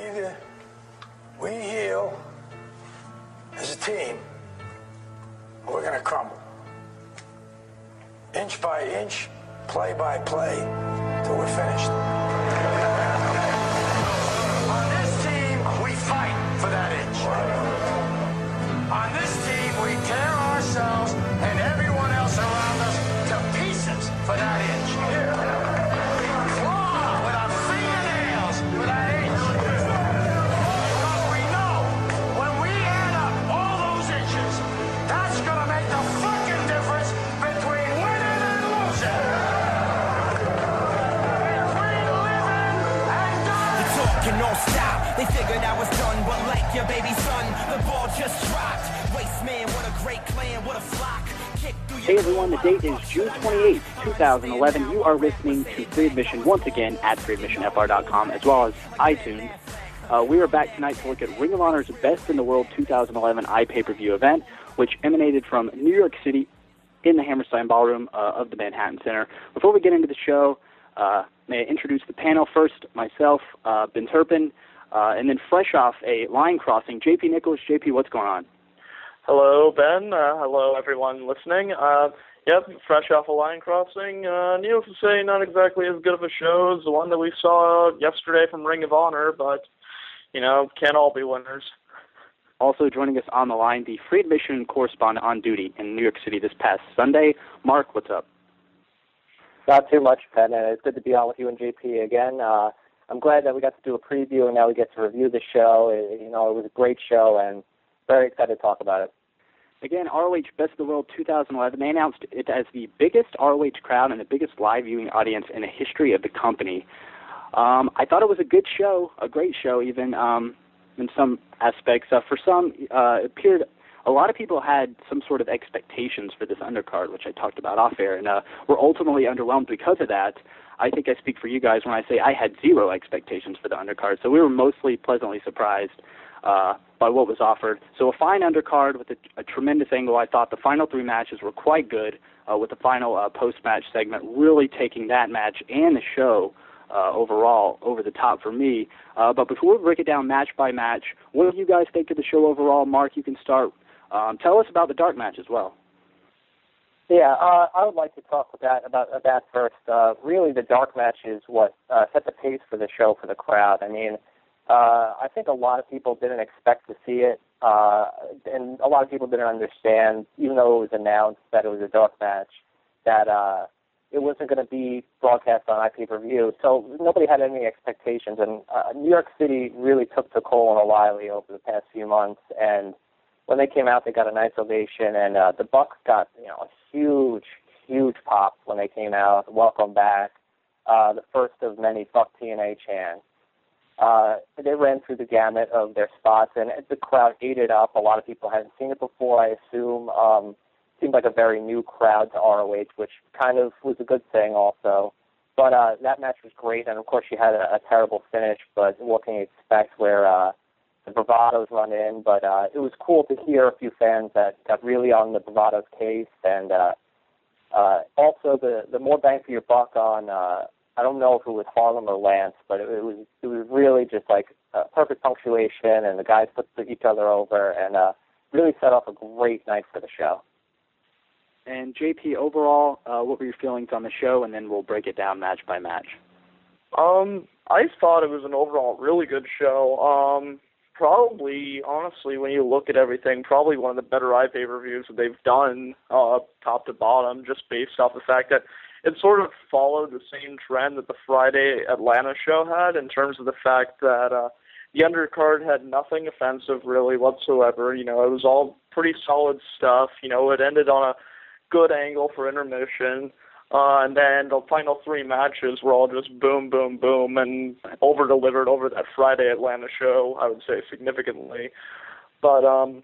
Either we heal as a team, or we're going to crumble. Inch by inch, play by play, till we're finished. Your baby son, the ball just dropped. Waste man, what a great clan, what a flock. Hey everyone, the date is June 28, 2011. You are listening to Free Admission once again at freeadmissionfr.com as well as iTunes. Uh, we are back tonight to look at Ring of Honor's Best in the World 2011 iPay-per-view event, which emanated from New York City in the Hammerstein Ballroom uh, of the Manhattan Center. Before we get into the show, uh, may I introduce the panel first, myself, uh, Ben Turpin, uh, and then fresh off a line crossing, JP Nicholas. JP, what's going on? Hello, Ben. Uh, hello, everyone listening. Uh, yep, fresh off a line crossing. Uh, needless to say, not exactly as good of a show as the one that we saw yesterday from Ring of Honor, but, you know, can't all be winners. Also joining us on the line, the free admission correspondent on duty in New York City this past Sunday. Mark, what's up? Not too much, Ben. And it's good to be on with you and JP again. Uh, I'm glad that we got to do a preview and now we get to review the show. It, you know, it was a great show and very excited to talk about it. Again, ROH Best of the World 2011. They announced it as the biggest ROH crowd and the biggest live viewing audience in the history of the company. Um, I thought it was a good show, a great show, even um, in some aspects. Uh, for some, uh, it appeared a lot of people had some sort of expectations for this undercard, which I talked about off air, and uh, were ultimately underwhelmed because of that. I think I speak for you guys when I say I had zero expectations for the undercard, so we were mostly pleasantly surprised uh, by what was offered. So a fine undercard with a, a tremendous angle. I thought the final three matches were quite good, uh, with the final uh, post-match segment really taking that match and the show uh, overall over the top for me. Uh, but before we break it down match by match, what do you guys think of the show overall? Mark, you can start. Um, tell us about the dark match as well. Yeah, uh, I would like to talk about about that first. Uh, really, the dark match is what uh, set the pace for the show for the crowd. I mean, uh, I think a lot of people didn't expect to see it, uh, and a lot of people didn't understand, even though it was announced that it was a dark match, that uh, it wasn't going to be broadcast on iPay-per-view. So nobody had any expectations, and uh, New York City really took to Cole and O'Reilly over the past few months, and when they came out, they got a nice ovation, and uh, the Bucks got you know a huge, huge pop when they came out. Welcome back, uh, the first of many Fuck TNA chants. Uh, they ran through the gamut of their spots, and the crowd ate it up. A lot of people hadn't seen it before, I assume. Um, seemed like a very new crowd to ROH, which kind of was a good thing also. But uh, that match was great, and of course, she had a, a terrible finish. But what can you expect? Where uh, the bravados run in, but uh, it was cool to hear a few fans that got really on the bravados case, and uh, uh, also the the more bang for your buck on. Uh, I don't know if it was Harlem or Lance, but it, it was it was really just like uh, perfect punctuation, and the guys put each other over, and uh, really set off a great night for the show. And JP, overall, uh, what were your feelings on the show? And then we'll break it down match by match. Um, I thought it was an overall really good show. Um, probably, honestly, when you look at everything, probably one of the better iPay reviews that they've done, uh, top to bottom, just based off the fact that it sort of followed the same trend that the Friday Atlanta show had in terms of the fact that uh, the undercard had nothing offensive really whatsoever. You know, it was all pretty solid stuff. You know, it ended on a good angle for intermission. Uh, and then the final three matches were all just boom, boom, boom, and over delivered over that Friday Atlanta show. I would say significantly, but um,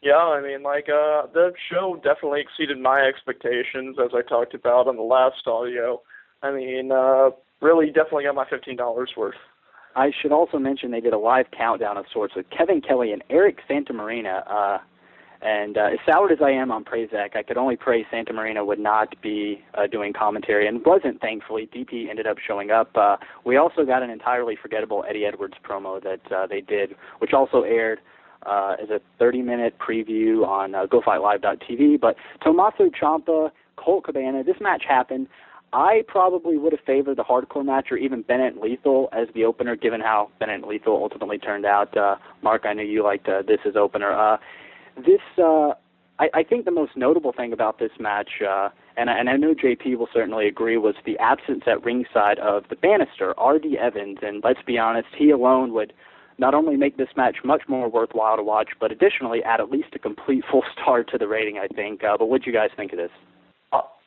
yeah, I mean, like uh, the show definitely exceeded my expectations, as I talked about on the last audio. I mean, uh, really, definitely got my fifteen dollars worth. I should also mention they did a live countdown of sorts with Kevin Kelly and Eric Santamarina. Uh, And uh, as soured as I am on Prazak, I could only pray Santa Marina would not be uh, doing commentary, and wasn't, thankfully. DP ended up showing up. Uh, we also got an entirely forgettable Eddie Edwards promo that uh, they did, which also aired uh, as a 30-minute preview on uh, GoFightLive.tv. But Tommaso Ciampa, Colt Cabana, this match happened. I probably would have favored the hardcore match or even Bennett Lethal as the opener, given how Bennett Lethal ultimately turned out. Uh, Mark, I know you liked uh, this as opener. Uh, this, uh, I, I think the most notable thing about this match, uh, and, and I know JP will certainly agree, was the absence at ringside of the Banister, R.D. Evans. And let's be honest, he alone would not only make this match much more worthwhile to watch, but additionally add at least a complete full star to the rating, I think. Uh, but what do you guys think of this?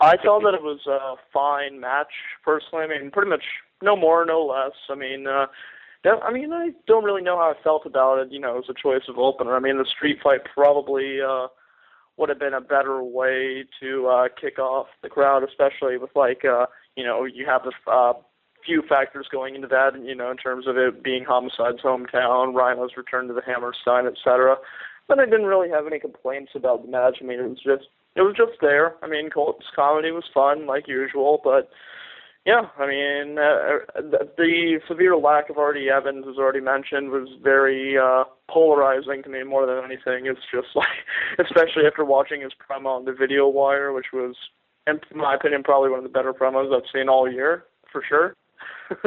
I thought that it was a fine match, personally. I mean, pretty much no more, no less. I mean, uh, I mean, I don't really know how I felt about it. You know, it was a choice of opener. I mean, the street fight probably uh, would have been a better way to uh, kick off the crowd, especially with like, uh, you know, you have the uh, few factors going into that. You know, in terms of it being Homicide's hometown, Rhino's return to the Hammerstein, etc. But I didn't really have any complaints about the match. I mean, it was just it was just there. I mean, Colt's comedy was fun like usual, but yeah, I mean, uh, the, the severe lack of R.D. Evans, as already mentioned, was very uh, polarizing to me more than anything. It's just like, especially after watching his promo on the Video Wire, which was, in my opinion, probably one of the better promos I've seen all year for sure.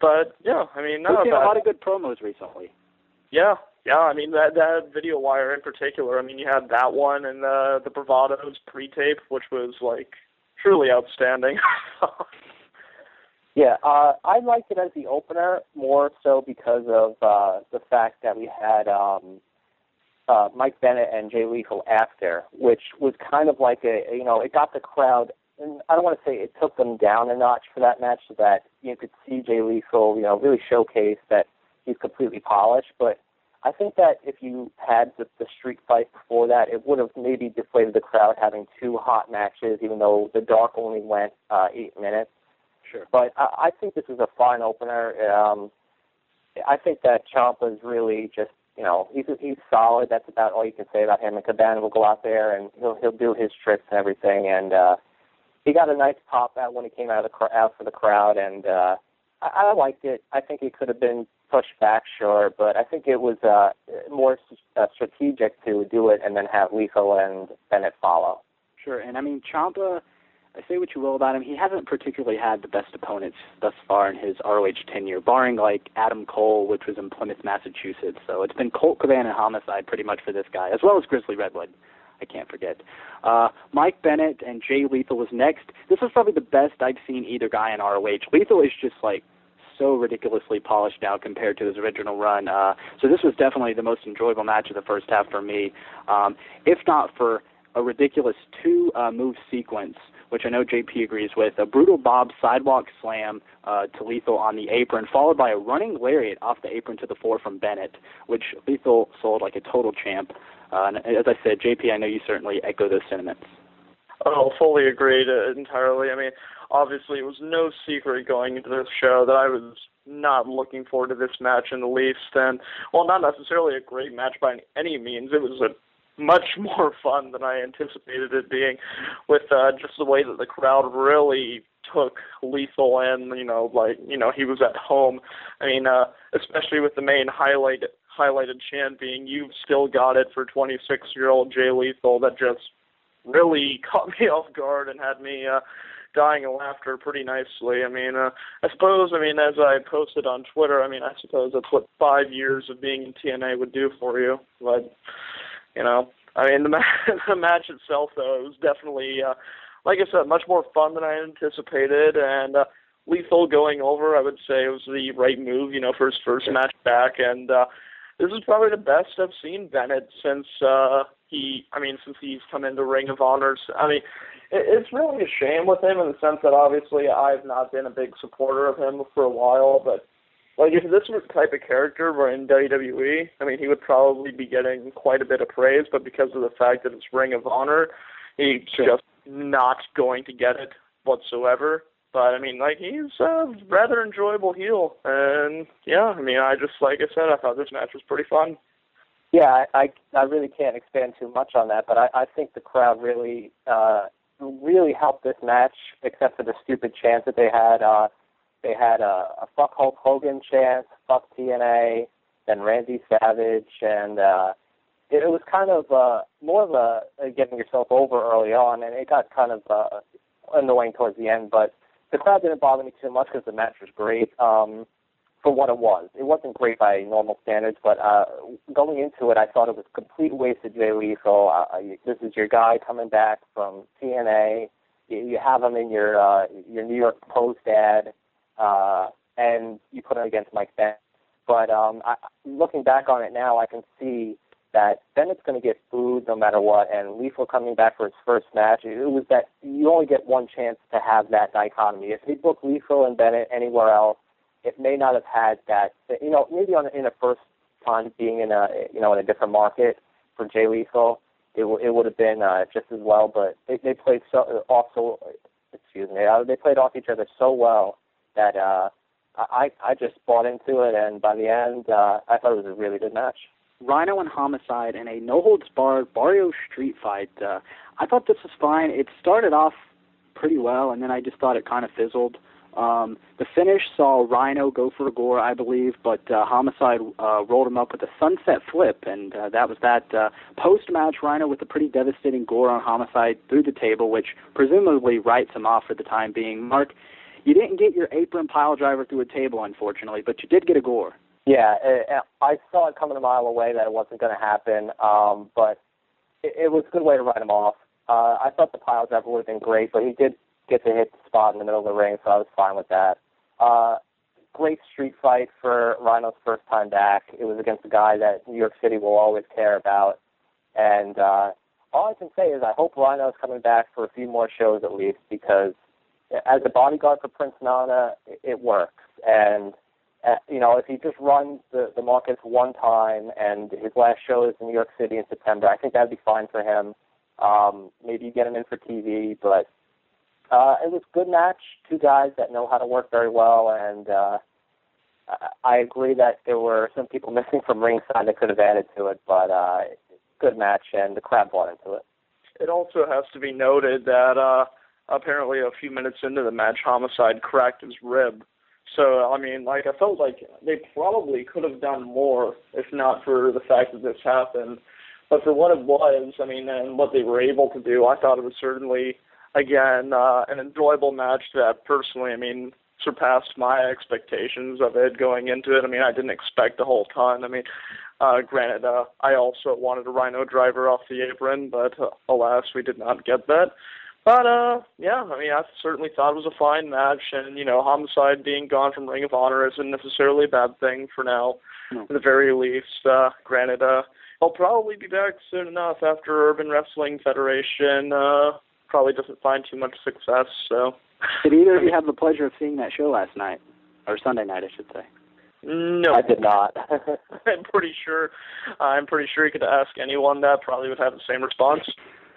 but yeah, I mean, no, we've seen a lot of good promos recently. Yeah, yeah, I mean that that video wire in particular. I mean, you had that one and the the Bravados pre-tape, which was like truly outstanding. yeah, uh, I liked it as the opener more so because of uh, the fact that we had um, uh, Mike Bennett and Jay Lethal after, which was kind of like a you know it got the crowd. And I don't want to say it took them down a notch for that match, so that you could see Jay Lethal, you know, really showcase that he's completely polished, but I think that if you had the, the street fight before that, it would have maybe deflated the crowd having two hot matches, even though the dark only went uh, eight minutes. Sure. But I, I think this is a fine opener. Um, I think that Ciampa's really just, you know, he's he's solid. That's about all you can say about him. And Cabana will go out there and he'll he'll do his tricks and everything. And uh, he got a nice pop out when he came out of the out for the crowd, and uh, I, I liked it. I think it could have been pushed back, sure, but I think it was uh, more uh, strategic to do it and then have Lethal and Bennett follow. Sure, and I mean Ciampa. I say what you will about him, he hasn't particularly had the best opponents thus far in his ROH tenure, barring like Adam Cole, which was in Plymouth, Massachusetts. So it's been Colt Cabana and Homicide pretty much for this guy, as well as Grizzly Redwood. I can't forget. Uh, Mike Bennett and Jay Lethal was next. This was probably the best I've seen either guy in ROH. Lethal is just like so ridiculously polished now compared to his original run. Uh, so this was definitely the most enjoyable match of the first half for me, um, if not for a ridiculous two uh, move sequence, which I know JP agrees with. A brutal Bob sidewalk slam uh, to Lethal on the apron, followed by a running lariat off the apron to the floor from Bennett, which Lethal sold like a total champ. Uh, and as I said, JP, I know you certainly echo those sentiments. Oh, fully agreed uh, entirely. I mean, obviously, it was no secret going into this show that I was not looking forward to this match in the least. And, well, not necessarily a great match by any means. It was a much more fun than I anticipated it being, with uh, just the way that the crowd really took Lethal in. You know, like you know, he was at home. I mean, uh, especially with the main highlight highlighted chant being "You've still got it" for 26 year old Jay Lethal. That just really caught me off guard and had me uh, dying of laughter pretty nicely. I mean, uh, I suppose, I mean, as I posted on Twitter, I mean, I suppose that's what five years of being in TNA would do for you. But, you know, I mean, the, the match itself, though, it was definitely, uh, like I said, much more fun than I anticipated. And uh, Lethal going over, I would say, was the right move, you know, for his first match back. And uh, this is probably the best I've seen Bennett since. Uh, he, I mean, since he's come into Ring of Honors, I mean, it, it's really a shame with him in the sense that obviously I've not been a big supporter of him for a while, but like if this was the type of character were in WWE, I mean, he would probably be getting quite a bit of praise, but because of the fact that it's Ring of Honor, he's sure. just not going to get it whatsoever. But I mean, like he's a rather enjoyable heel, and yeah, I mean, I just like I said, I thought this match was pretty fun. Yeah, I I really can't expand too much on that, but I, I think the crowd really uh, really helped this match, except for the stupid chants that they had. Uh, they had a, a fuck Hulk Hogan chant, fuck TNA, then Randy Savage, and uh, it, it was kind of uh, more of a, a getting yourself over early on, and it got kind of uh, annoying towards the end. But the crowd didn't bother me too much because the match was great. Um, for what it was. It wasn't great by normal standards, but uh, going into it, I thought it was a complete waste of Jay Lethal. Uh, this is your guy coming back from TNA. You, you have him in your uh, your New York Post ad, uh, and you put him against Mike Bennett. But um, I, looking back on it now, I can see that Bennett's going to get booed no matter what, and Lethal coming back for his first match. It was that you only get one chance to have that dichotomy. If they book Lethal and Bennett anywhere else it may not have had that. You know, maybe on in a first time being in a you know in a different market for Jay Lethal, it w- it would have been uh, just as well. But they they played so also, excuse me, uh, they played off each other so well that uh, I I just bought into it, and by the end, uh, I thought it was a really good match. Rhino and Homicide in a no holds barred Barrio street fight. Uh, I thought this was fine. It started off pretty well, and then I just thought it kind of fizzled. Um, the finish saw Rhino go for a gore, I believe, but uh, Homicide uh, rolled him up with a sunset flip, and uh, that was that. Uh, Post-match, Rhino with a pretty devastating gore on Homicide through the table, which presumably writes him off for the time being. Mark, you didn't get your apron pile driver through a table, unfortunately, but you did get a gore. Yeah, it, I saw it coming a mile away that it wasn't going to happen, um, but it, it was a good way to write him off. Uh, I thought the pile driver would have been great, but he did get to hit the spot in the middle of the ring, so I was fine with that. Uh, great street fight for Rhino's first time back. It was against a guy that New York City will always care about. And uh, all I can say is I hope Rhino's coming back for a few more shows at least because as a bodyguard for Prince Nana, it works. And uh, you know, if he just runs the the markets one time and his last show is in New York City in September, I think that'd be fine for him. Um, maybe you get him in for TV, but uh, it was a good match. Two guys that know how to work very well, and uh, I agree that there were some people missing from ringside that could have added to it, but uh, good match, and the crowd bought into it. It also has to be noted that uh, apparently a few minutes into the match, Homicide cracked his rib. So I mean, like I felt like they probably could have done more if not for the fact that this happened. But for what it was, I mean, and what they were able to do, I thought it was certainly again, uh, an enjoyable match that personally, I mean, surpassed my expectations of it going into it. I mean, I didn't expect a whole ton. I mean, uh, granted, uh, I also wanted a Rhino driver off the apron, but uh, alas, we did not get that. But uh, yeah, I mean, I certainly thought it was a fine match, and you know, Homicide being gone from Ring of Honor isn't necessarily a bad thing for now, no. at the very least. Uh, granted, uh, I'll probably be back soon enough after Urban Wrestling Federation uh, probably doesn't find too much success. So, did either of you have the pleasure of seeing that show last night or Sunday night, I should say? No, I did not. I'm pretty sure. I'm pretty sure you could ask anyone that probably would have the same response.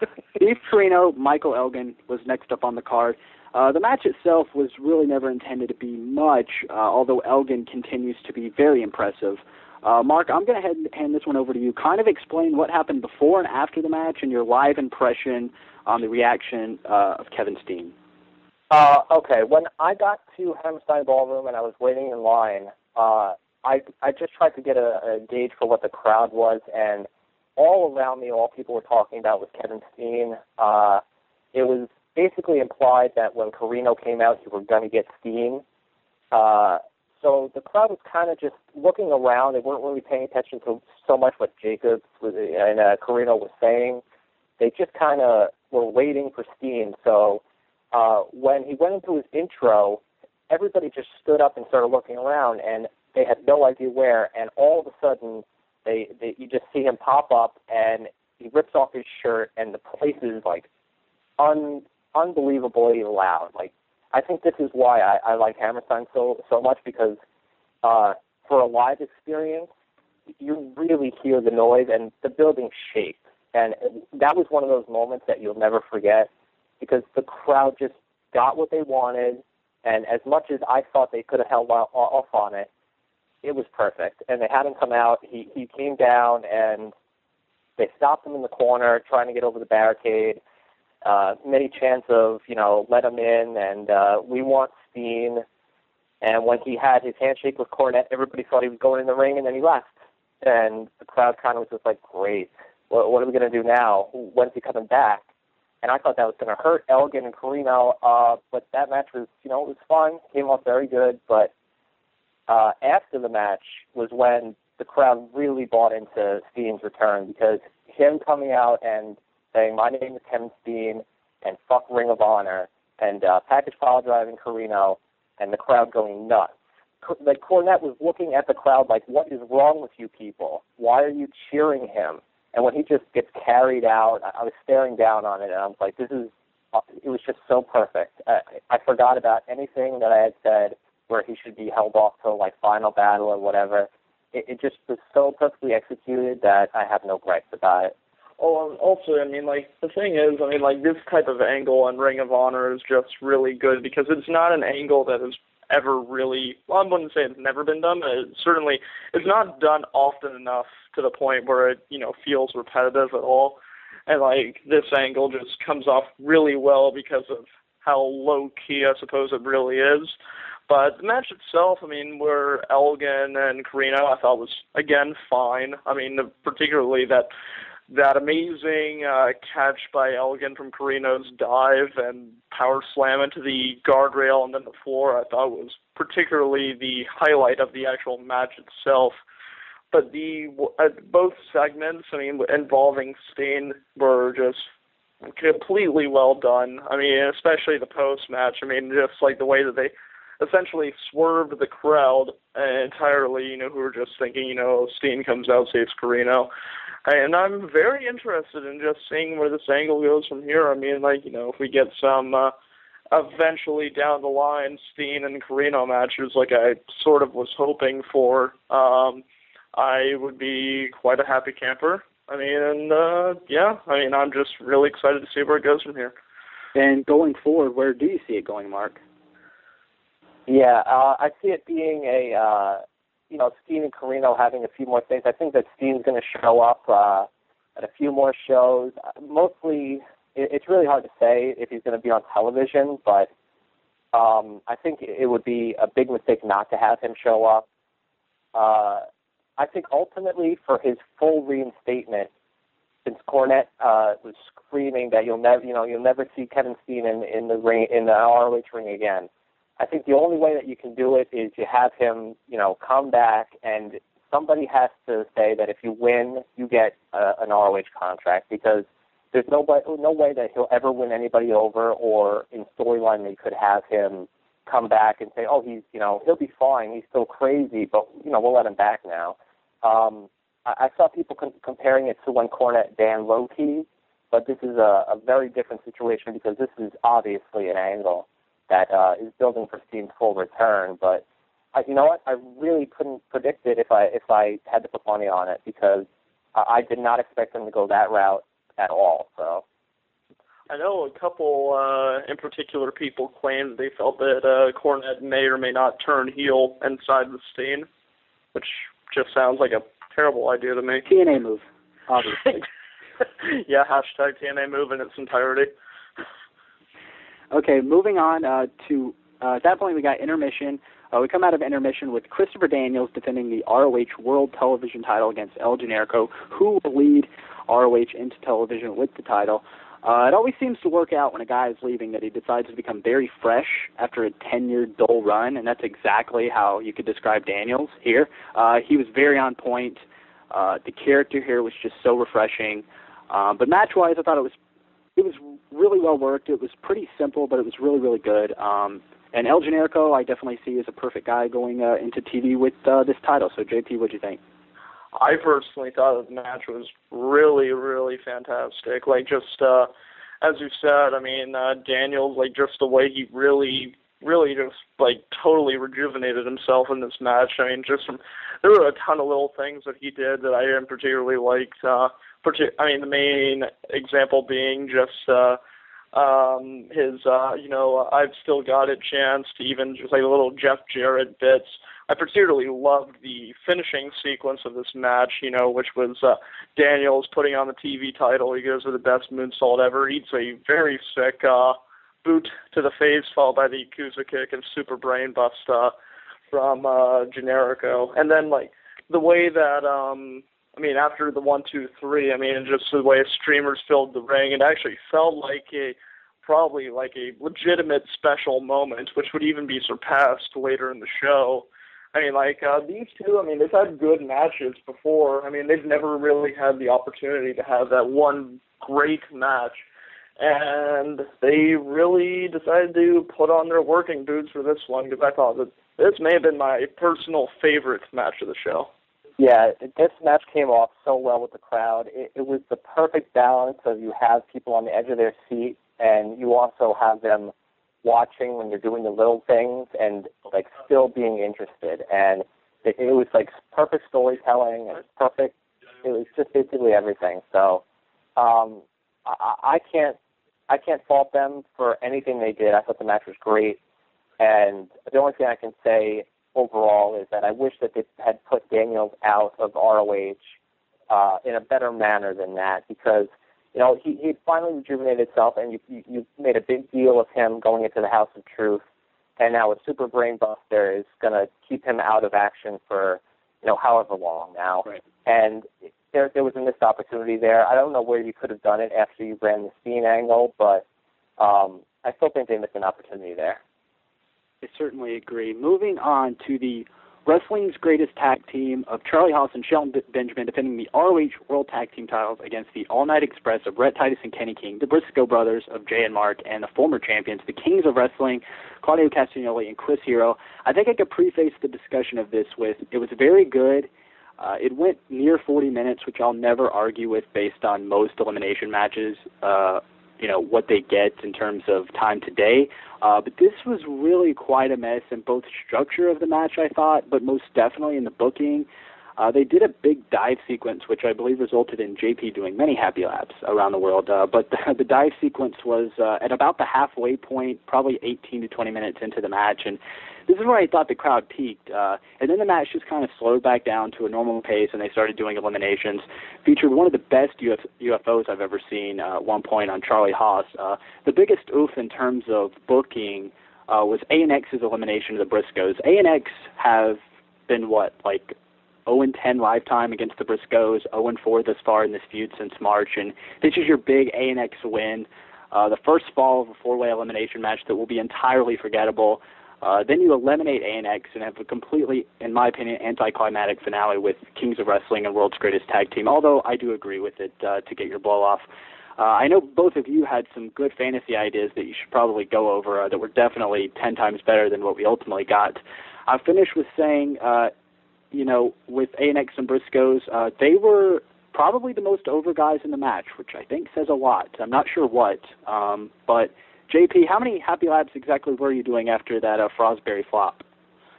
Steve Corino, Michael Elgin was next up on the card. Uh, the match itself was really never intended to be much, uh, although Elgin continues to be very impressive. Uh, Mark, I'm going to hand this one over to you. Kind of explain what happened before and after the match and your live impression on the reaction uh, of Kevin Steen. Uh, okay, when I got to Hammerstein Ballroom and I was waiting in line, uh, I I just tried to get a, a gauge for what the crowd was, and all around me, all people were talking about was Kevin Steen. Uh, it was basically implied that when Corino came out, you were going to get Steen. Uh, so the crowd was kind of just looking around. They weren't really paying attention to so much what Jacobs was, and uh, Corino was saying. They just kind of were waiting for Steen. So uh, when he went into his intro, everybody just stood up and started looking around, and they had no idea where. And all of a sudden, they, they you just see him pop up, and he rips off his shirt, and the place is like un unbelievably loud. Like I think this is why I, I like Hammerstein so so much because uh, for a live experience, you really hear the noise and the building shakes. And that was one of those moments that you'll never forget because the crowd just got what they wanted. And as much as I thought they could have held off on it, it was perfect. And they had him come out. He he came down and they stopped him in the corner trying to get over the barricade. Uh, many chance of you know let him in, and uh, we want Steen. And when he had his handshake with Cornette, everybody thought he was going in the ring, and then he left. And the crowd kind of was just like, "Great, what, what are we going to do now? When's he coming back?" And I thought that was going to hurt Elgin and Corino. Uh, but that match was, you know, it was fun. Came off very good. But uh, after the match was when the crowd really bought into Steen's return because him coming out and saying, "My name is Kevin Steen," and "Fuck Ring of Honor," and uh, package pile driving Corino, and the crowd going nuts. Like Cornette was looking at the crowd like, "What is wrong with you people? Why are you cheering him?" And when he just gets carried out, I, I was staring down on it, and I was like, "This is." Uh, it was just so perfect. I, I forgot about anything that I had said where he should be held off till like final battle or whatever. It, it just was so perfectly executed that I have no gripes about it. Oh, and also, I mean, like the thing is, I mean, like this type of angle on Ring of Honor is just really good because it's not an angle that is ever really. Well, I wouldn't say it's never been done. But it certainly, it's not done often enough to the point where it, you know, feels repetitive at all. And like this angle just comes off really well because of how low key I suppose it really is. But the match itself, I mean, where Elgin and Corino, I thought was again fine. I mean, particularly that that amazing uh, catch by Elgin from Corino's dive and power slam into the guardrail and then the floor, I thought was particularly the highlight of the actual match itself. But the uh, both segments, I mean, involving Steen, were just completely well done. I mean, especially the post match. I mean, just like the way that they essentially swerved the crowd entirely, you know, who were just thinking, you know, Steen comes out, saves Corino. And I'm very interested in just seeing where this angle goes from here. I mean, like, you know, if we get some uh, eventually down the line Steen and Corino matches like I sort of was hoping for, um, I would be quite a happy camper. I mean, and uh, yeah, I mean, I'm just really excited to see where it goes from here. And going forward, where do you see it going, Mark? Yeah, uh, I see it being a, uh, you know, Steen and Corino having a few more things. I think that Steen's going to show up uh, at a few more shows. Mostly, it, it's really hard to say if he's going to be on television, but um, I think it would be a big mistake not to have him show up. Uh, I think ultimately, for his full reinstatement, since Cornette uh, was screaming that you'll never, you know, you'll never see Kevin Steen in, in the ring in the ROH ring again I think the only way that you can do it is you have him, you know, come back and somebody has to say that if you win, you get uh, an ROH contract because there's no way, no way that he'll ever win anybody over or in storyline they could have him come back and say, oh, he's, you know, he'll be fine. He's still crazy, but, you know, we'll let him back now. Um, I, I saw people com- comparing it to when Cornette Dan low key, but this is a, a very different situation because this is obviously an angle that uh, is building for Steen's full return. But uh, you know what? I really couldn't predict it if I if I had to put money on it because I, I did not expect them to go that route at all. So. I know a couple, uh, in particular, people claimed they felt that uh, Cornette may or may not turn heel inside the Steen, which just sounds like a terrible idea to me. TNA move, obviously. yeah, hashtag TNA move in its entirety. Okay, moving on uh, to uh, at that point we got intermission. Uh, we come out of intermission with Christopher Daniels defending the ROH World Television title against El Generico, who will lead ROH into television with the title. Uh, it always seems to work out when a guy is leaving that he decides to become very fresh after a 10-year dull run, and that's exactly how you could describe Daniels here. Uh, he was very on point. Uh, the character here was just so refreshing. Um, but match-wise, I thought it was it was really well worked. It was pretty simple, but it was really really good. Um, and El Generico, I definitely see as a perfect guy going uh, into TV with uh, this title. So JP, what do you think? I personally thought that the match was really really fantastic. Like just uh, as you said, I mean uh, Daniels, like just the way he really really just like totally rejuvenated himself in this match. I mean, just from there were a ton of little things that he did that I didn't particularly liked. Uh, I mean, the main example being just uh, um, his, uh, you know, I've still got a chance to even just like little Jeff Jarrett bits I particularly loved the finishing sequence of this match, you know, which was uh, Daniels putting on the TV title. He goes for the best moonsault ever. Eats a very sick uh, boot to the face, followed by the Yakuza kick and super brain bust uh, from uh, Generico. And then, like, the way that, um, I mean, after the one, two, three, I mean, just the way streamers filled the ring, it actually felt like a probably like a legitimate special moment, which would even be surpassed later in the show. I mean, like uh, these two. I mean, they've had good matches before. I mean, they've never really had the opportunity to have that one great match, and they really decided to put on their working boots for this one because I thought that this may have been my personal favorite match of the show. Yeah, this match came off so well with the crowd. It, it was the perfect balance of you have people on the edge of their seat and you also have them watching when you're doing the little things and like still being interested and it, it was like perfect storytelling and perfect it was just basically everything so um I, I can't I can't fault them for anything they did. I thought the match was great and the only thing I can say overall is that I wish that they had put Daniels out of ROH uh, in a better manner than that because you know, he he finally rejuvenated himself, and you, you you made a big deal of him going into the House of Truth, and now a Super Brain Buster is going to keep him out of action for you know however long now. Right. And there there was a missed opportunity there. I don't know where you could have done it after you ran the Steen angle, but um, I still think they missed an opportunity there. I certainly agree. Moving on to the Wrestling's greatest tag team of Charlie Haas and Shelton Benjamin defending the ROH World Tag Team titles against the All Night Express of Rhett Titus and Kenny King, the Briscoe brothers of Jay and Mark, and the former champions, the Kings of Wrestling, Claudio Castagnoli and Chris Hero. I think I could preface the discussion of this with it was very good. Uh, it went near 40 minutes, which I'll never argue with based on most elimination matches. Uh, you know what they get in terms of time today. Uh, but this was really quite a mess in both structure of the match, I thought, but most definitely in the booking. Uh, they did a big dive sequence, which I believe resulted in JP doing many happy laps around the world. Uh, but the, the dive sequence was uh, at about the halfway point, probably 18 to 20 minutes into the match, and this is where I thought the crowd peaked. Uh, and then the match just kind of slowed back down to a normal pace, and they started doing eliminations. Featured one of the best Uf- UFOs I've ever seen uh, at one point on Charlie Haas. Uh, the biggest oof in terms of booking uh, was A&X's elimination of the Briscoes. A&X have been what like 0 10 lifetime against the Briscoes, 0 4 thus far in this feud since March, and this is your big A&X win. Uh, the first fall of a four-way elimination match that will be entirely forgettable. Uh, then you eliminate A&X and have a completely, in my opinion, anticlimactic finale with Kings of Wrestling and World's Greatest Tag Team. Although I do agree with it uh, to get your blow off. Uh, I know both of you had some good fantasy ideas that you should probably go over uh, that were definitely ten times better than what we ultimately got. I'll finish with saying uh, you know, with A&X and Briscoes, uh, they were probably the most over guys in the match, which I think says a lot. I'm not sure what, um, but JP, how many happy laps exactly were you doing after that uh, Fosbury flop?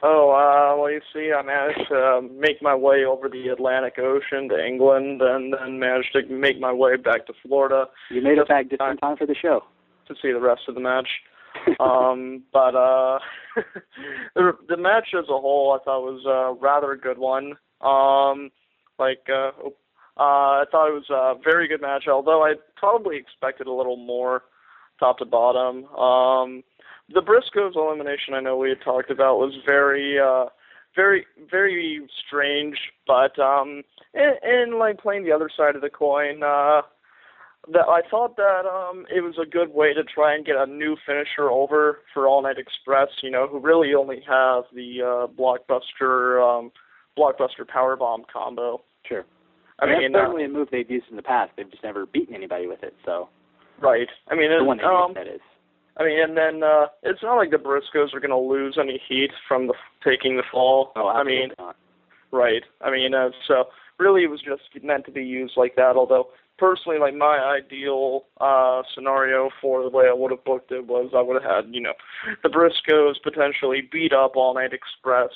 Oh, uh, well, you see, I managed to make my way over the Atlantic Ocean to England, and then managed to make my way back to Florida. You made it back just in time for the show to see the rest of the match. um, but uh, the the match as a whole, I thought was a rather a good one. Um, like uh, uh, I thought it was a very good match, although I probably expected a little more, top to bottom. Um, the Briscoes elimination, I know we had talked about, was very, uh, very, very strange. But um, in, in like playing the other side of the coin, uh, that I thought that um, it was a good way to try and get a new finisher over for All Night Express. You know, who really only have the uh, blockbuster um, blockbuster power bomb combo. Sure. I and mean, that's uh, certainly a move they've used in the past. They've just never beaten anybody with it. So right. I mean, the it, one um, that is. I mean, and then uh, it's not like the Briscoes are going to lose any heat from the taking the fall. Oh, I mean, not. right. I mean, uh, so really, it was just meant to be used like that. Although personally, like my ideal uh, scenario for the way I would have booked it was I would have had, you know, the Briscoes potentially beat up All Night Express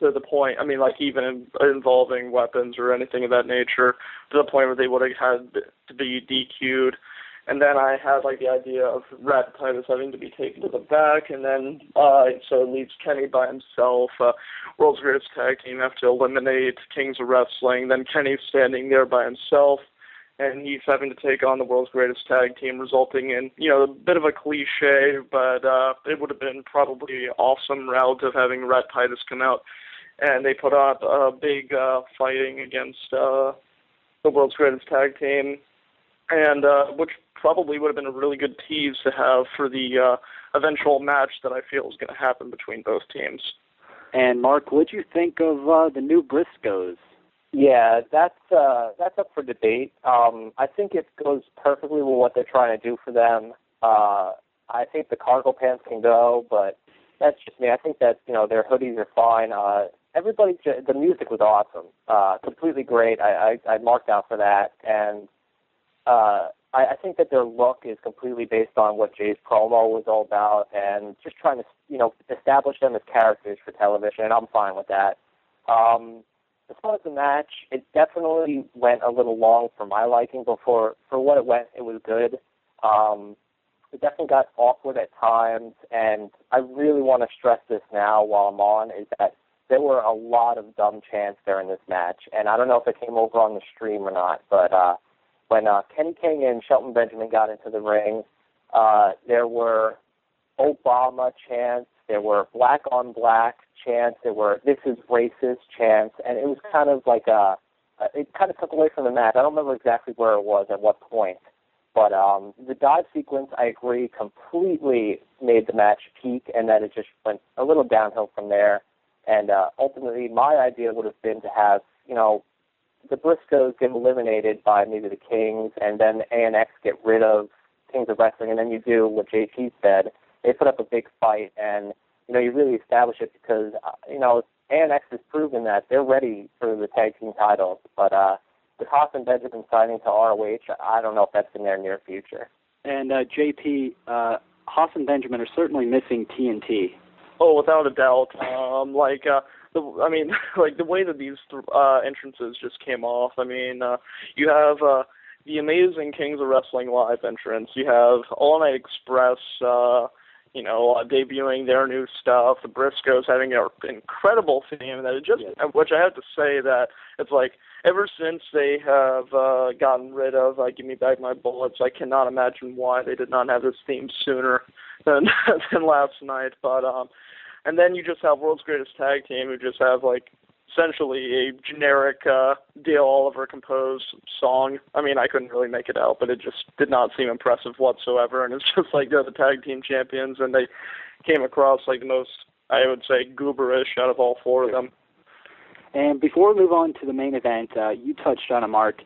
to the point. I mean, like even in, involving weapons or anything of that nature, to the point where they would have had to be DQ'd, and then I had like the idea of Rhett Titus having to be taken to the back, and then uh, so it leaves Kenny by himself. Uh, World's Greatest Tag Team have to eliminate Kings of Wrestling. Then Kenny's standing there by himself, and he's having to take on the World's Greatest Tag Team, resulting in you know a bit of a cliche, but uh, it would have been probably awesome route of having Rhett Titus come out, and they put up a big uh, fighting against. Uh, the world's greatest tag team, and uh, which probably would have been a really good tease to have for the uh, eventual match that I feel is going to happen between both teams. And Mark, what do you think of uh, the new Briscoes? Yeah, that's uh, that's up for debate. Um, I think it goes perfectly with what they're trying to do for them. Uh, I think the cargo pants can go, but that's just me. I think that you know their hoodies are fine. Uh, everybody, the music was awesome, uh, completely great. I, I I marked out for that, and uh, I, I think that their look is completely based on what Jay's promo was all about, and just trying to you know establish them as characters for television, and I'm fine with that. Um, as far as the match, it definitely went a little long for my liking, but for for what it went, it was good. Um, it definitely got awkward at times, and I really want to stress this now while I'm on is that there were a lot of dumb chants during this match, and I don't know if it came over on the stream or not, but uh, when uh, Kenny King and Shelton Benjamin got into the ring, uh, there were Obama chants, there were black on black chants, there were this is racist chants, and it was kind of like a, it kind of took away from the match. I don't remember exactly where it was at what point, but um, the dive sequence, I agree, completely made the match peak, and then it just went a little downhill from there. And uh, ultimately, my idea would have been to have, you know, the Briscoes get eliminated by maybe the Kings, and then ANX get rid of Kings of Wrestling, and then you do what JP said. They put up a big fight, and you know you really establish it because uh, you know ANX has proven that they're ready for the tag team titles. But uh, with Haas and Benjamin signing to ROH, I don't know if that's in their near future. And uh, JP, uh, Haas and Benjamin are certainly missing TNT. Oh, without a doubt. Um, like uh, the I mean, like the way that these uh, entrances just came off. I mean, uh, you have uh, the amazing Kings of Wrestling live entrance. You have All Night Express. Uh, you know, uh, debuting their new stuff. The Briscoes having an incredible theme that it just, which I have to say that it's like ever since they have uh, gotten rid of uh, "Give Me Back My Bullets," I cannot imagine why they did not have this theme sooner than than last night. But um, and then you just have World's Greatest Tag Team, who just have like essentially a generic uh, Dale Oliver composed song. I mean, I couldn't really make it out, but it just did not seem impressive whatsoever. And it's just like they're the tag team champions, and they came across like the most, I would say, gooberish out of all four of them. And before we move on to the main event, uh, you touched on a Mark.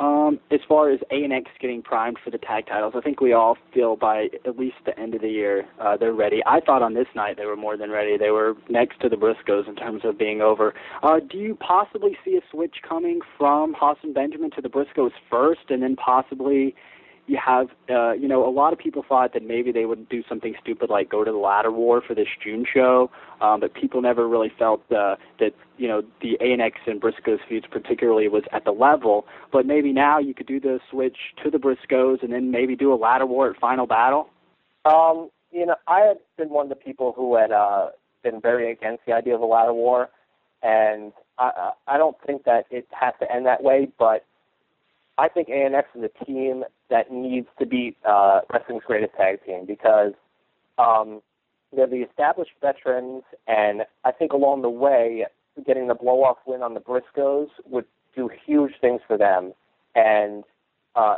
Um, as far as A and X getting primed for the tag titles, I think we all feel by at least the end of the year uh, they're ready. I thought on this night they were more than ready. They were next to the Briscoes in terms of being over. Uh, do you possibly see a switch coming from Haas and Benjamin to the Briscoes first, and then possibly you have, uh, you know, a lot of people thought that maybe they would do something stupid like go to the ladder war for this June show, um, but people never really felt uh, that, you know, the ANX and Briscoes feuds particularly was at the level. But maybe now you could do the switch to the Briscoes and then maybe do a ladder war at Final Battle. Um, you know, I had been one of the people who had uh, been very against the idea of a ladder war, and I, I don't think that it has to end that way, but I think ANX is a team that needs to beat uh, wrestling's greatest tag team because um, they're the established veterans, and I think along the way, getting the blow off win on the Briscoes would do huge things for them, and uh,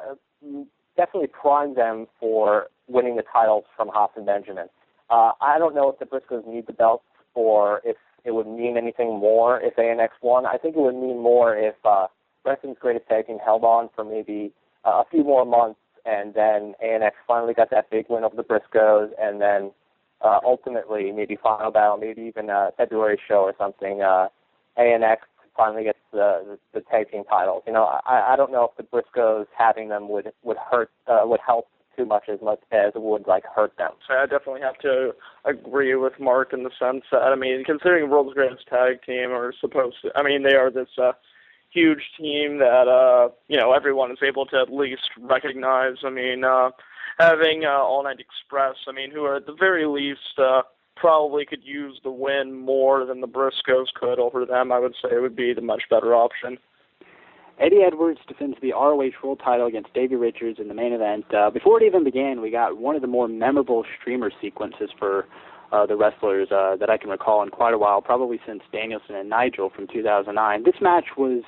definitely prime them for winning the titles from Haas and Benjamin. Uh, I don't know if the Briscoes need the belts or if it would mean anything more if ANX won. I think it would mean more if uh, Wrestling's Greatest Tag Team held on for maybe uh, a few more months, and then ANX finally got that big win over the Briscoes, and then uh, ultimately maybe final battle, maybe even a February show or something. Uh, ANX finally gets the, the tag team titles. You know, I I don't know if the Briscoes having them would would hurt uh, would help too much as much as would like hurt them. So I definitely have to agree with Mark in the sense that I mean, considering World's Greatest Tag Team are supposed to, I mean, they are this uh, huge team that uh, you know everyone is able to at least recognize. I mean, uh, having uh, All Night Express, I mean, who are at the very least uh, probably could use the win more than the Briscoes could over them. I would say it would be the much better option. Eddie Edwards defends the ROH World Title against Davey Richards in the main event. Uh, before it even began, we got one of the more memorable streamer sequences for uh, the wrestlers uh, that I can recall in quite a while, probably since Danielson and Nigel from 2009. This match was,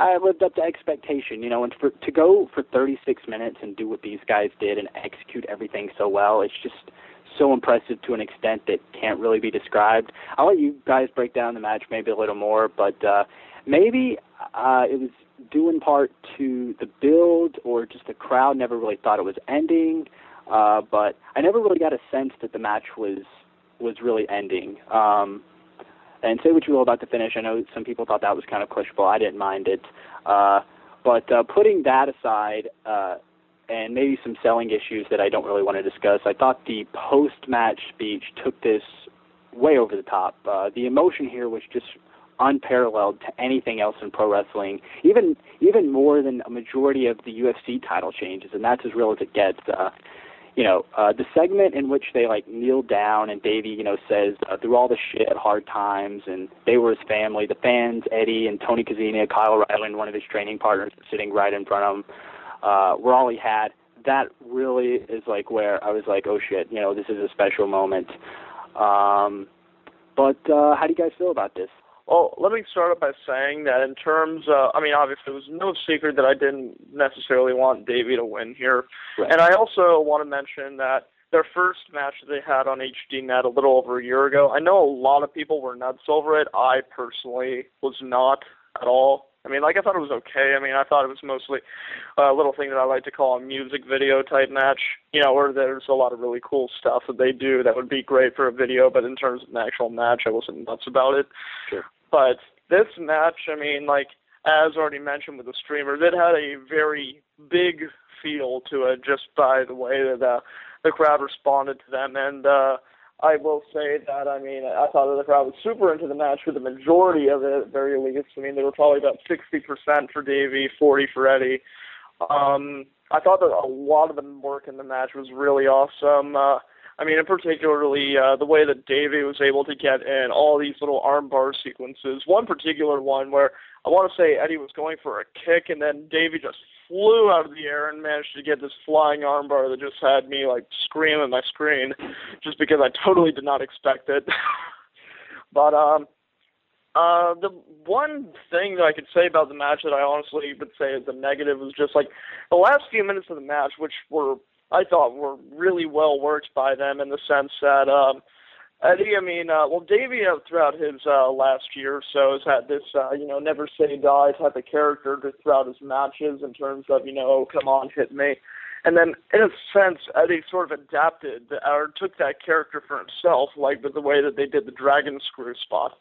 I lived up to expectation, you know, and for, to go for 36 minutes and do what these guys did and execute everything so well, it's just so impressive to an extent that can't really be described. I'll let you guys break down the match maybe a little more, but uh, maybe uh, it was due in part to the build or just the crowd never really thought it was ending. Uh, but I never really got a sense that the match was was really ending. Um, and say what you will about the finish. I know some people thought that was kind of questionable. I didn't mind it. Uh, but uh, putting that aside, uh, and maybe some selling issues that I don't really want to discuss, I thought the post-match speech took this way over the top. Uh, the emotion here was just unparalleled to anything else in pro wrestling, even even more than a majority of the UFC title changes, and that's as real as it gets. Uh, you know, uh, the segment in which they like kneel down and Davey, you know, says uh, through all the shit, hard times, and they were his family. The fans, Eddie and Tony Kozina, Kyle Ryland, one of his training partners, sitting right in front of him, uh, were all he had. That really is like where I was like, oh shit, you know, this is a special moment. Um, but uh, how do you guys feel about this? Well, let me start off by saying that in terms, uh, I mean, obviously, it was no secret that I didn't necessarily want Davey to win here, Right. and I also want to mention that their first match that they had on HDNet a little over a year ago. I know a lot of people were nuts over it. I personally was not at all. I mean, like I thought it was okay. I mean, I thought it was mostly a little thing that I like to call a music video type match. You know, where there's a lot of really cool stuff that they do that would be great for a video, but in terms of an actual match, I wasn't nuts about it. Sure. But this match, I mean, like as already mentioned with the streamers, it had a very big feel to it just by the way that the crowd responded to them. And uh, I will say that, I mean, I thought that the crowd was super into the match for the majority of it, at very least. I mean, they were probably about 60% for Davey, 40 for Eddie. Um, I thought that a lot of the work in the match was really awesome. Uh, I mean, in particularly uh, the way that Davey was able to get in all these little armbar sequences. One particular one where I want to say Eddie was going for a kick, and then Davey just flew out of the air and managed to get this flying armbar that just had me like scream at my screen, just because I totally did not expect it. but um, uh, the one thing that I could say about the match that I honestly would say is a negative was just like the last few minutes of the match, which were I thought were really well worked by them in the sense that um, Eddie, I mean, uh, well, Davey uh, throughout his uh, last year or so has had this, uh, you know, never say die type of character throughout his matches in terms of, you know, oh, come on, hit me. And then, in a sense, Eddie sort of adapted or took that character for himself, like with the way that they did the dragon screw spot.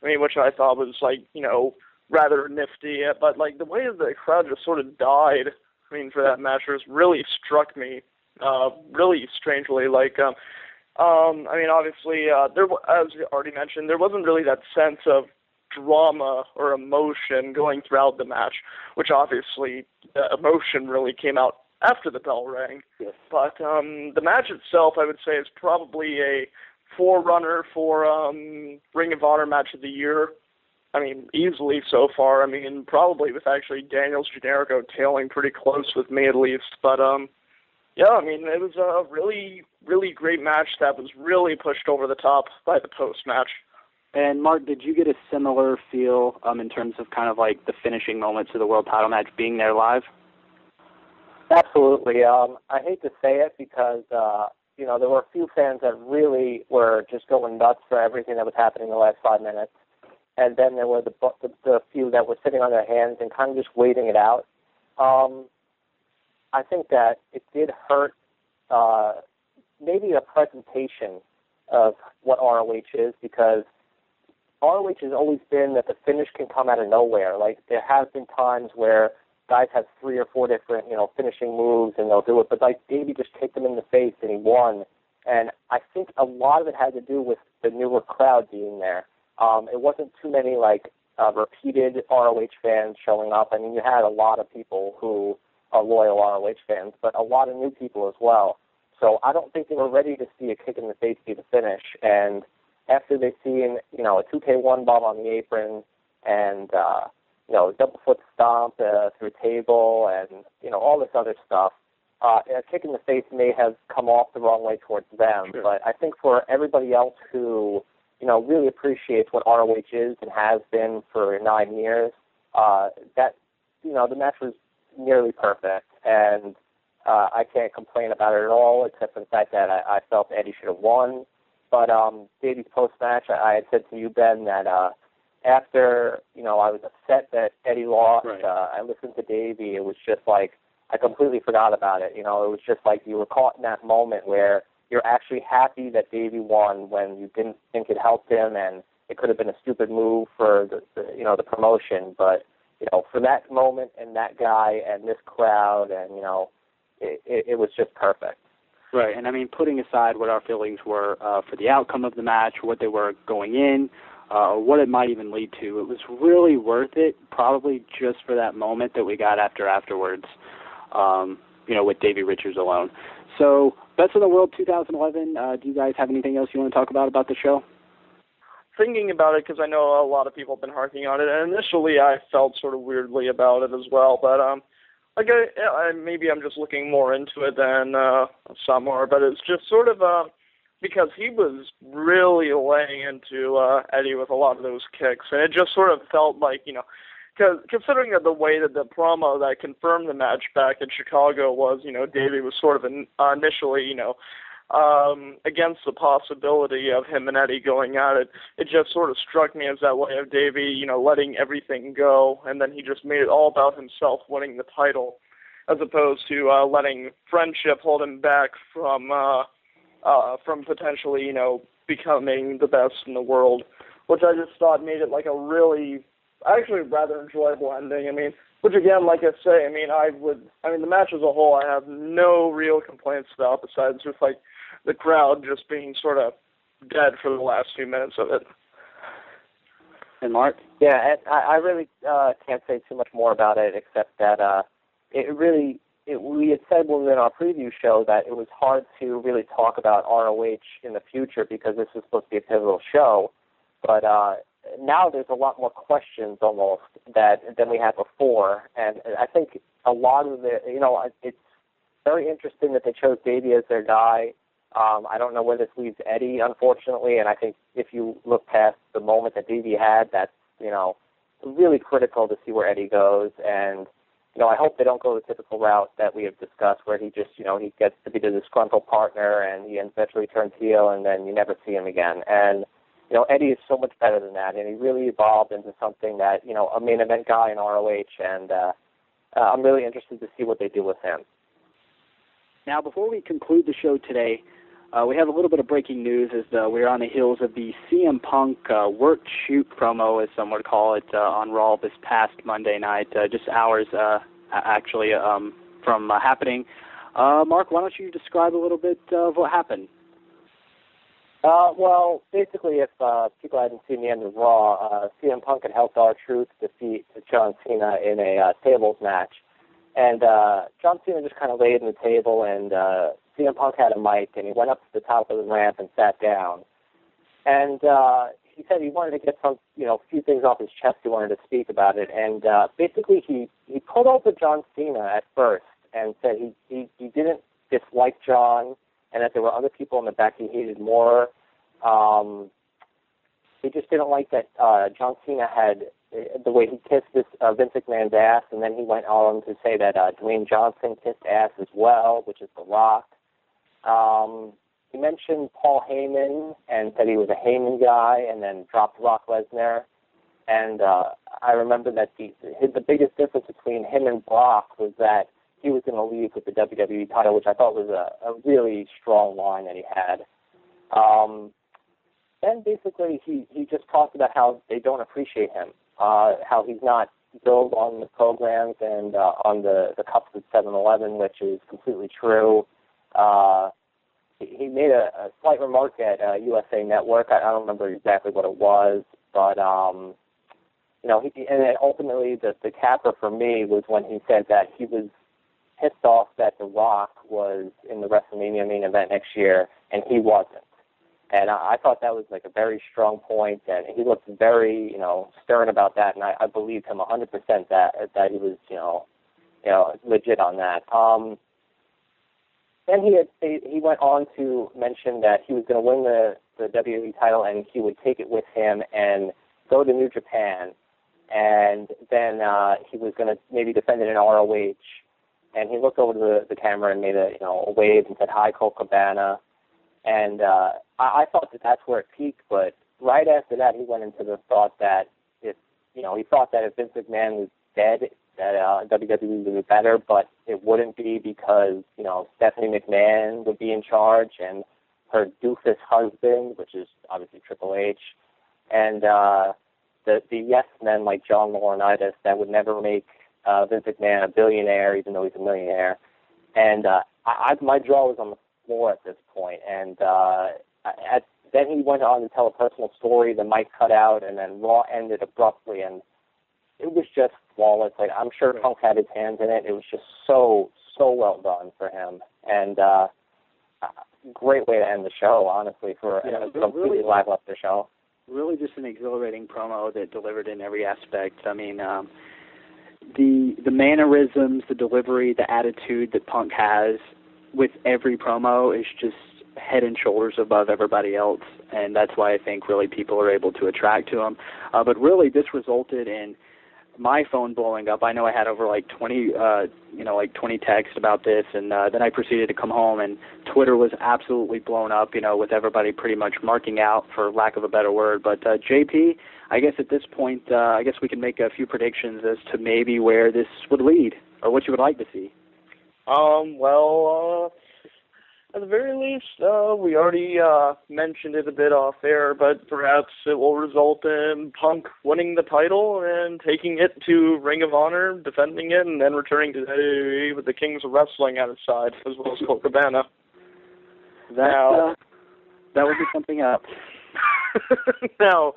I mean, which I thought was like, you know, rather nifty. But like the way that the crowd just sort of died, I mean, for that match was really struck me, uh, really strangely. Like, um, um, I mean, obviously, uh, there, as you already mentioned, there wasn't really that sense of drama or emotion going throughout the match, which obviously the emotion really came out after the bell rang. Yes. But um, the match itself, I would say, is probably a forerunner for um, Ring of Honor match of the year. I mean, easily so far. I mean, probably with actually Daniels Generico tailing pretty close with me at least. But um, yeah, I mean, it was a really, really great match that was really pushed over the top by the post match. And Mark, did you get a similar feel um, in terms of kind of like the finishing moments of the world title match being there live? Absolutely. Um, I hate to say it because uh, you know there were a few fans that really were just going nuts for everything that was happening in the last five minutes, and then there were the the, the few that were sitting on their hands and kind of just waiting it out. Um, I think that it did hurt uh, maybe a presentation of what ROH is because ROH has always been that the finish can come out of nowhere. Like there have been times where guys have three or four different, you know, finishing moves and they'll do it, but like Davey just kicked him in the face and he won. And I think a lot of it had to do with the newer crowd being there. Um, it wasn't too many like uh, repeated ROH fans showing up. I mean, you had a lot of people who are loyal ROH fans, but a lot of new people as well. So I don't think they were ready to see a kick in the face be the finish. And after they've seen, you know, a 2K1 bomb on the apron and, uh, you know, double foot stomp uh, through a table and, you know, all this other stuff, uh, a kick in the face may have come off the wrong way towards them. Sure. But I think for everybody else who, you know, really appreciates what ROH is and has been for nine years, uh, that, you know, the match was nearly perfect. And uh, I can't complain about it at all, except for the fact that I, I felt Eddie should have won. But um, Davey's post match, I, I had said to you, Ben, that uh, after you know I was upset that Eddie lost, Right. uh, I listened to Davey. It was just like I completely forgot about it. You know, it was just like you were caught in that moment where you're actually happy that Davey won when you didn't think it helped him, and it could have been a stupid move for the, the you know the promotion, but you know for that moment and that guy and this crowd and you know it, it, it was just perfect. Right, and I mean, putting aside what our feelings were uh, for the outcome of the match, what they were going in, uh, or what it might even lead to, it was really worth it. Probably just for that moment that we got after afterwards, um, you know, with Davey Richards alone. So, Best of the World 2011. Uh, do you guys have anything else you want to talk about about the show? thinking about it because I know a lot of people have been harking on it, and initially I felt sort of weirdly about it as well. But um, like I, I maybe I'm just looking more into it than uh, some are, but it's just sort of uh, because he was really laying into uh, Eddie with a lot of those kicks, and it just sort of felt like you know. Cause, considering that the way that the promo that confirmed the match back in Chicago was, you know, Davey was sort of in, uh, initially, you know, um, against the possibility of him and Eddie going at it. It just sort of struck me as that way of Davey, you know, letting everything go, and then he just made it all about himself winning the title, as opposed to uh, letting friendship hold him back from uh, uh, from potentially, you know, becoming the best in the world, which I just thought made it like a really, actually rather enjoyable ending. I mean. Which again, like I say, I mean, I would, I mean, the match as a whole, I have no real complaints about besides just like the crowd just being sort of dead for the last few minutes of it. And Mark? Yeah, I, I really uh, can't say too much more about it except that uh, it really. It, we had said when we were in our preview show that it was hard to really talk about ROH in the future because this is supposed to be a pivotal show. But uh, now there's a lot more questions almost that than we had before, and I think a lot of the you know it's very interesting that they chose Davey as their guy. Um, I don't know where this leaves Eddie, unfortunately, and I think if you look past the moment that Davey had, that's you know really critical to see where Eddie goes. And you know, I hope they don't go the typical route that we have discussed, where he just you know he gets to be the disgruntled partner and he eventually turns heel, and then you never see him again. And you know, Eddie is so much better than that, and he really evolved into something that you know a main event guy in ROH, and uh, uh, I'm really interested to see what they do with him. Now, before we conclude the show today, uh, we have a little bit of breaking news as uh, we're on the heels of the CM Punk uh, work shoot promo, as some would call it, uh, on Raw this past Monday night, uh, just hours uh, actually um, from uh, happening. Uh, Mark, why don't you describe a little bit of what happened? Uh, well, basically, if uh, people hadn't seen the end of Raw, uh, CM Punk had helped our Truth defeat John Cena in a uh, tables match, and uh, John Cena just kind of laid on the table, and uh, CM Punk had a mic, and he went up to the top of the ramp and sat down, and uh, he said he wanted to get some, you know, a few things off his chest. He wanted to speak about it, and uh, basically he he pulled over John Cena at first and said he he, he didn't dislike John and that there were other people in the back he hated more. Um, he just didn't like that uh, John Cena had uh, the way he kissed this uh, Vince McMahon's ass, and then he went on to say that uh, Dwayne Johnson kissed ass as well, which is The Rock. Um, he mentioned Paul Heyman and said he was a Heyman guy, and then dropped Brock Lesnar. And uh, I remember that the the biggest difference between him and Brock was that he was going to leave with the WWE title, which I thought was a, a really strong line that he had. Um, then basically he, he just talked about how they don't appreciate him, uh, how he's not billed on the programs and uh, on the, the cups at 7-Eleven, which is completely true. Uh, he made a, a slight remark at uh, USA Network. I, I don't remember exactly what it was, but um, you know, he, and then ultimately the the capper for me was when he said that he was pissed off that The Rock was in the WrestleMania main event next year and he wasn't. And I, I thought that was like a very strong point, and he looked very, you know, stern about that, and I, I believed him 100% that that he was, you know, you know, legit on that. Um, then he had, he went on to mention that he was going to win the the WWE title and he would take it with him and go to New Japan, and then uh, he was going to maybe defend it in ROH. And he looked over to the, the camera and made a you know a wave and said hi Colt Cabana, and uh, I, I thought that that's where it peaked. But right after that, he went into the thought that if you know he thought that if Vince McMahon was dead, that uh, WWE would be better, but it wouldn't be because you know Stephanie McMahon would be in charge and her doofus husband, which is obviously Triple H, and uh, the the yes men like John Laurinaitis that would never make uh, Vince McMahon a billionaire, even though he's a millionaire. And uh, I, I, my jaw was on the floor at this point. and uh, at, then he went on to tell a personal story. The mic cut out, and then Raw ended abruptly, and it was just flawless. Like I'm sure Punk had his hands in it. It was just so so well done for him, and uh, great way to end the show. Honestly, for yeah, a completely really, lackluster show. Really, just an exhilarating promo that delivered in every aspect. I mean, um, the the mannerisms, the delivery, the attitude that Punk has with every promo is just head and shoulders above everybody else, and that's why I think really people are able to attract to him. Uh, but really, this resulted in my phone blowing up. I know I had over like 20, uh, you know, like 20 texts about this, and uh, then I proceeded to come home, and Twitter was absolutely blown up, you know, with everybody pretty much marking out, for lack of a better word. But uh, JP, I guess at this point, uh, I guess we can make a few predictions as to maybe where this would lead, or what you would like to see. Um, well, uh, at the very least, uh, we already uh, mentioned it a bit off air, but perhaps it will result in Punk winning the title and taking it to Ring of Honor, defending it, and then returning to WWE with the Kings of Wrestling at his side, as well as Colt Cabana. That, now, uh, that would be something else. now,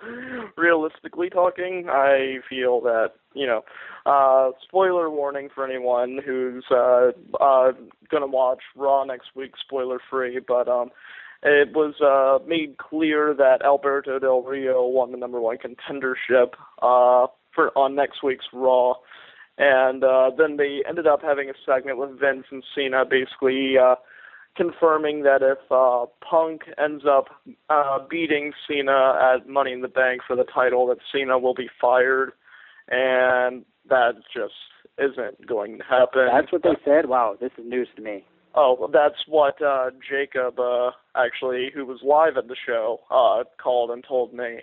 realistically talking, I feel that you know, uh, spoiler warning for anyone who's uh, uh, gonna watch Raw next week, spoiler free. But um, it was uh, made clear that Alberto Del Rio won the number one contendership uh, for on next week's Raw. And uh, then they ended up having a segment with Vince and Cena, basically uh, confirming that if uh, Punk ends up uh, beating Cena at Money in the Bank for the title, that Cena will be fired, and that just isn't going to happen. That's what they said. Wow, this is news to me. Oh, that's what uh, Jacob, uh, actually, who was live at the show, uh, called and told me.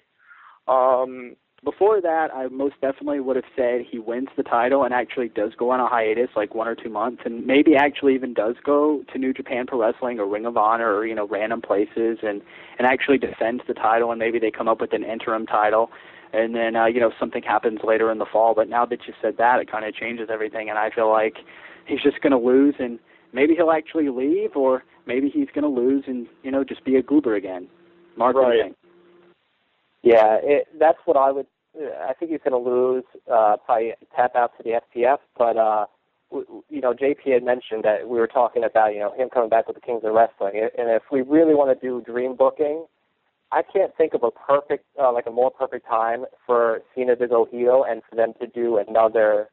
Um, before that, I most definitely would have said he wins the title and actually does go on a hiatus, like one or two months, and maybe actually even does go to New Japan Pro Wrestling or Ring of Honor or you know random places and and actually defends the title, and maybe they come up with an interim title, and then uh, you know something happens later in the fall. But now that you said that, it kind of changes everything, and I feel like he's just going to lose, and maybe he'll actually leave, or maybe he's going to lose and you know just be a goober again. Mark, right. Yeah, it, that's what I would. I think he's going to lose. Uh, probably tap out to the STF, but uh, w- you know, JP had mentioned that we were talking about you know him coming back with the Kings of Wrestling, and if we really want to do dream booking, I can't think of a perfect, uh, like a more perfect time for Cena to go heel and for them to do another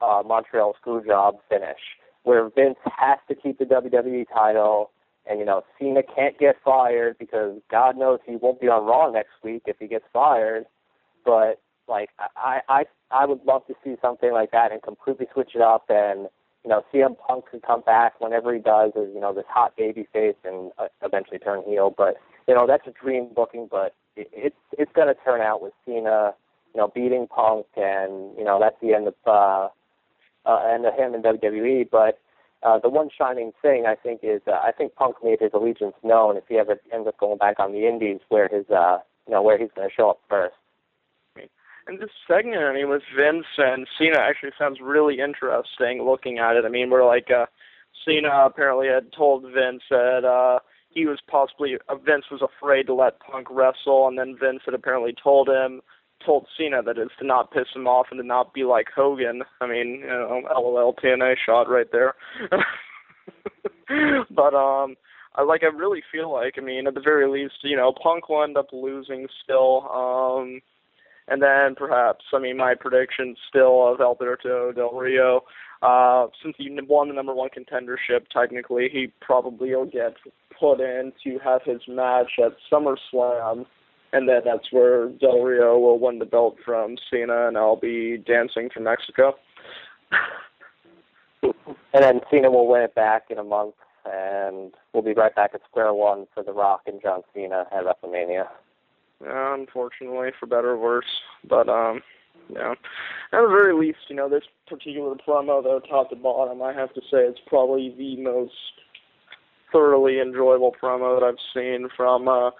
uh, Montreal Screwjob finish, where Vince has to keep the WWE title and you know, Cena can't get fired because God knows he won't be on Raw next week if he gets fired. But like, I I I would love to see something like that and completely switch it up and you know, CM Punk could come back whenever he does as you know this hot baby face and uh, eventually turn heel. But you know, that's a dream booking, but it, it's it's to turn out with Cena, you know, beating Punk and you know that's the end of uh, uh, end of him in WWE. But uh, the one shining thing I think is uh, I think Punk made his allegiance known if he ever ends up going back on the Indies, where his uh, you know where he's going to show up first. And this segment, I mean, with Vince and Cena actually sounds really interesting. Looking at it, I mean, we're like uh, Cena apparently had told Vince that uh, he was possibly uh, Vince was afraid to let Punk wrestle, and then Vince had apparently told him told Cena that is to not piss him off and to not be like Hogan. I mean, you know, LOL TNA shot right there. but um, I like. I really feel like. I mean, at the very least, you know, Punk will end up losing still. Um, and then perhaps, I mean, my prediction still of Alberto Del Rio. Uh, since he won the number one contendership, technically, he probably will get put in to have his match at SummerSlam and then that's where Del Rio will win the belt from Cena, and I'll be dancing for Mexico. and then Cena will win it back in a month, and we'll be right back at square one for The Rock and John Cena at WrestleMania. Yeah, unfortunately, for better or worse, but um, yeah. At the very least, you know, this particular promo, though, top to bottom, I have to say it's probably the most thoroughly enjoyable promo that I've seen from uh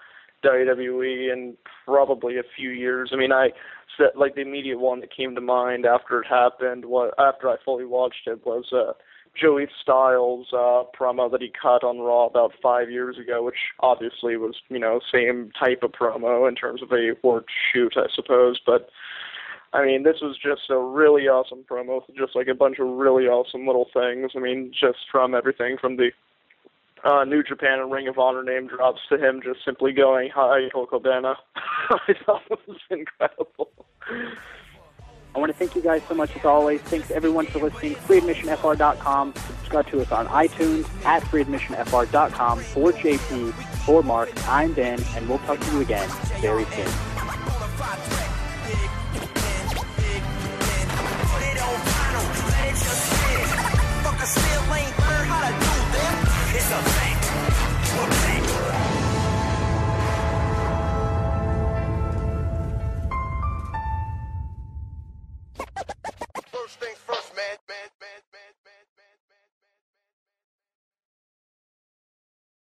WWE in probably a few years. I mean, I said like the immediate one that came to mind after it happened was after I fully watched it was uh Joey Styles uh promo that he cut on Raw about five years ago, which obviously was, you know, same type of promo in terms of a work shoot, I suppose, but I mean, this was just a really awesome promo, just like a bunch of really awesome little things. I mean, just from everything from the uh, New Japan and Ring of Honor name drops to him just simply going, Hi, Colt I thought it was incredible. I want to thank you guys so much as always. Thanks everyone for listening. FreeAdmissionFR.com. Subscribe to us on iTunes at FreeAdmissionFR.com. For JP, for Mark, I'm Ben, and we'll talk to you again very soon. something.